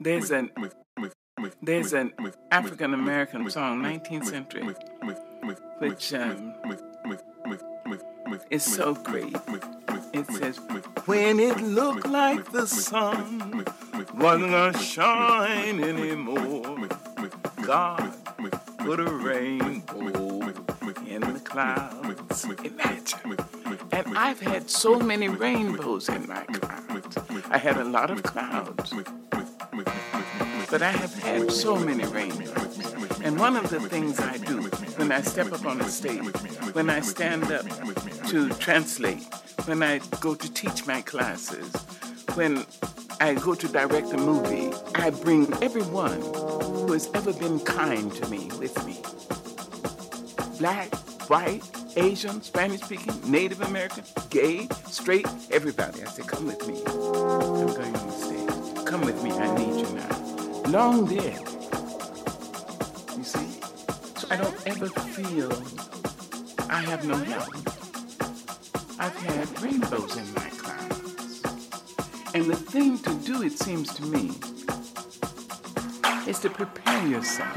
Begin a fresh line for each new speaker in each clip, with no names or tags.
There's an there's an African American song, 19th century, which um, is so great. It says, When it looked like the sun wasn't gonna shine anymore, God put a rainbow in the clouds. Imagine. And I've had so many rainbows in my clouds. I had a lot of clouds. But I have had so many rainbows. And one of the things I do when I step up on the stage, when I stand up to translate, when I go to teach my classes, when I go to direct a movie, I bring everyone who has ever been kind to me with me. Black, white, Asian, Spanish speaking, Native American, gay, straight, everybody. I say, come with me. I'm going on the stage. Come with me, I need you now. Long dead. You see? So I don't ever feel I have no help. I've had rainbows in my clouds. And the thing to do, it seems to me, is to prepare yourself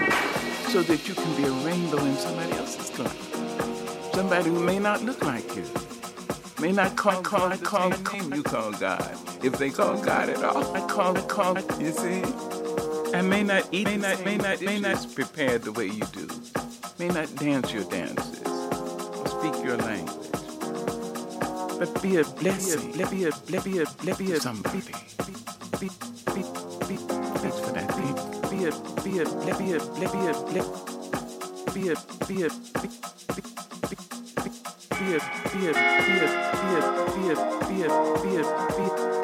so that you can be a rainbow in somebody else's cloud. Somebody who may not look like you, may not call, call, I call name you call God. If they call God at all, I call it, call you see? I may not eat, may not, may not, may not prepared the way you do, may not dance your dances, or speak your language. But be a blessing, be a, be a, be a, be a, somebody. Be, be, be, be, be for that thing. Be a, be a, be a, be a, be a, be a, be a, be be a, be a, be a, be a, be a, be a, be a, be a,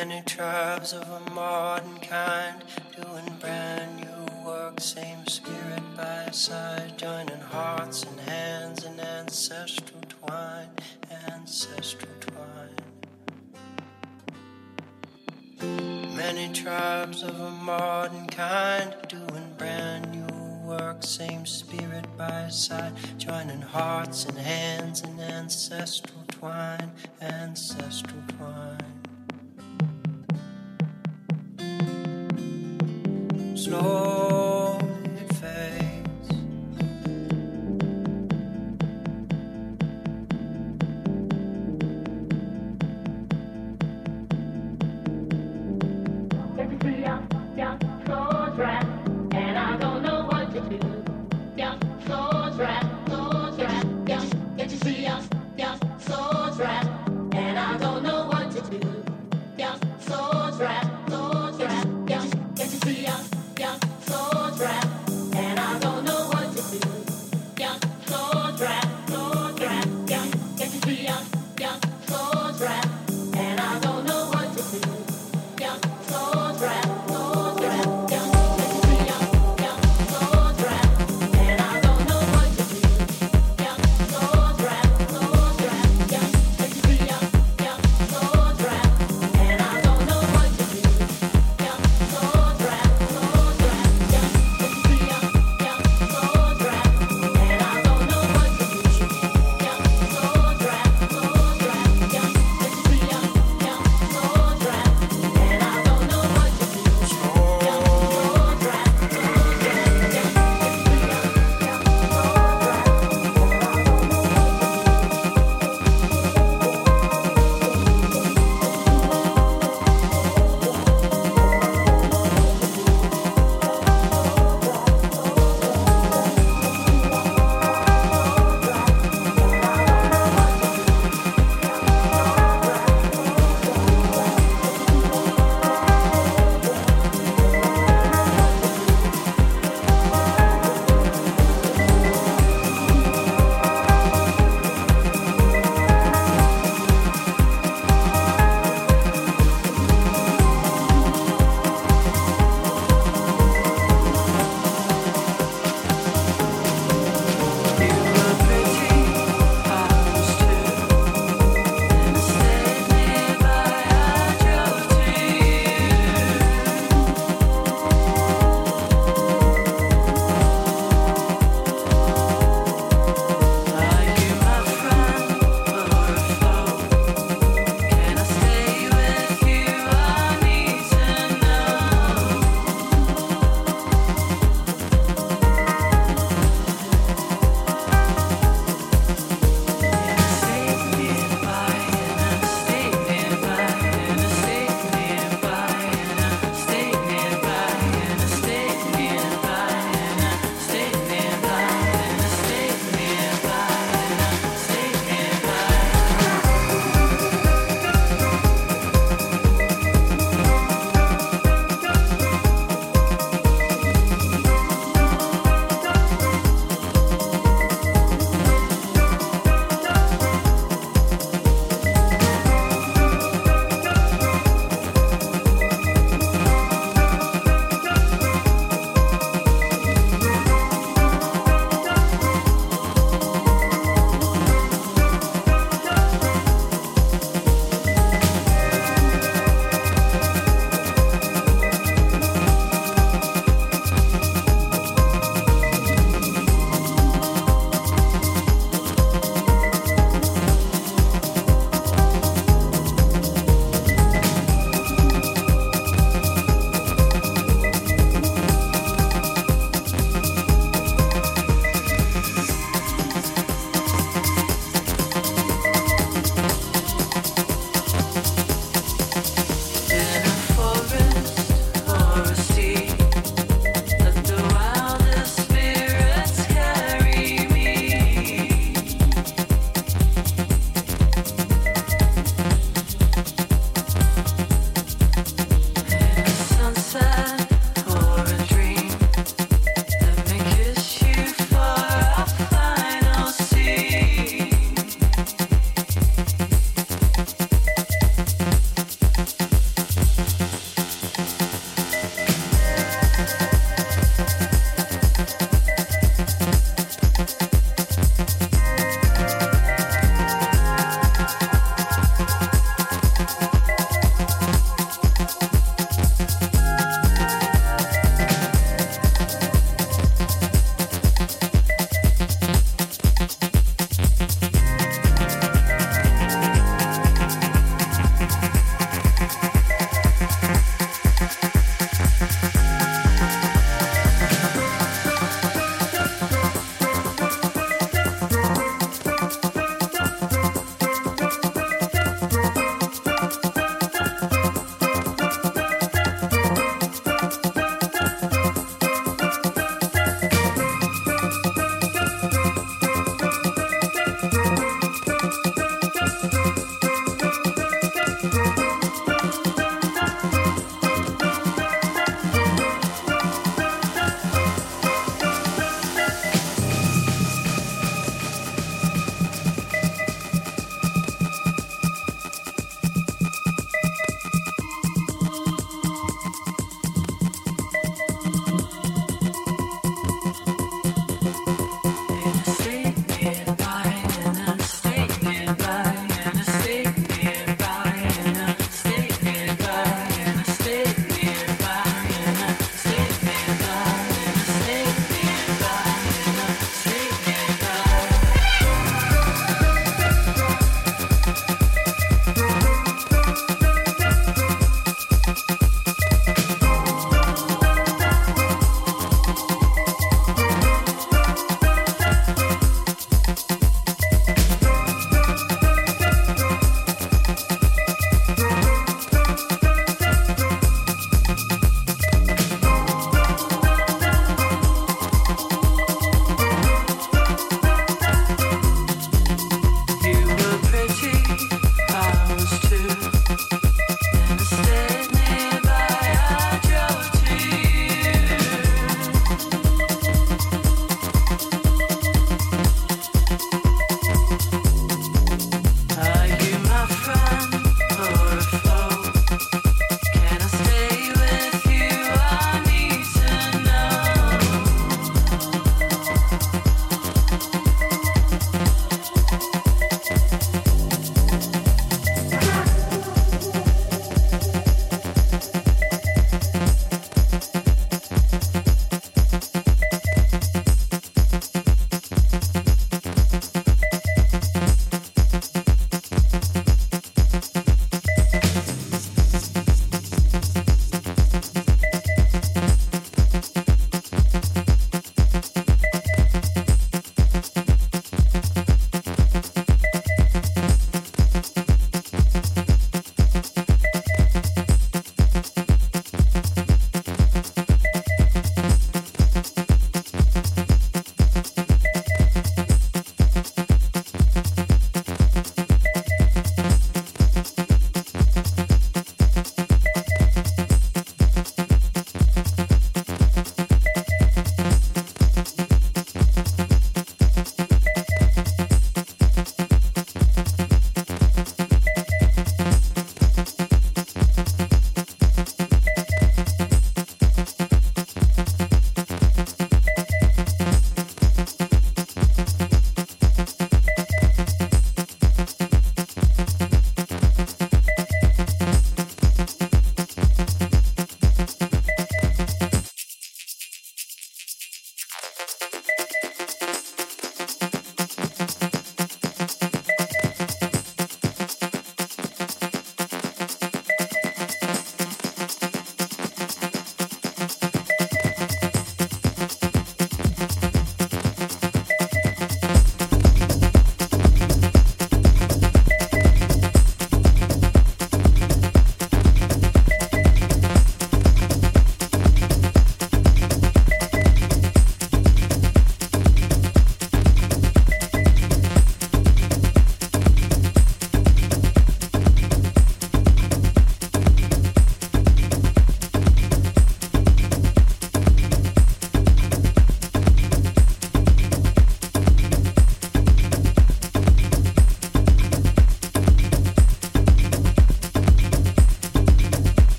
Many tribes of a modern kind doing brand new work, same spirit by side, joining hearts and hands in ancestral twine, ancestral twine. Many tribes of a modern kind doing brand new work, same spirit by side, joining hearts and hands in ancestral twine, ancestral twine.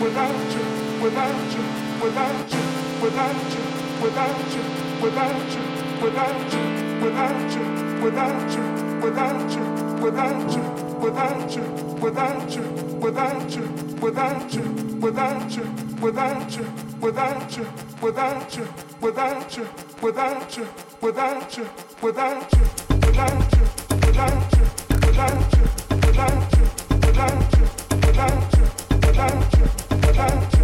Without you, Thank you.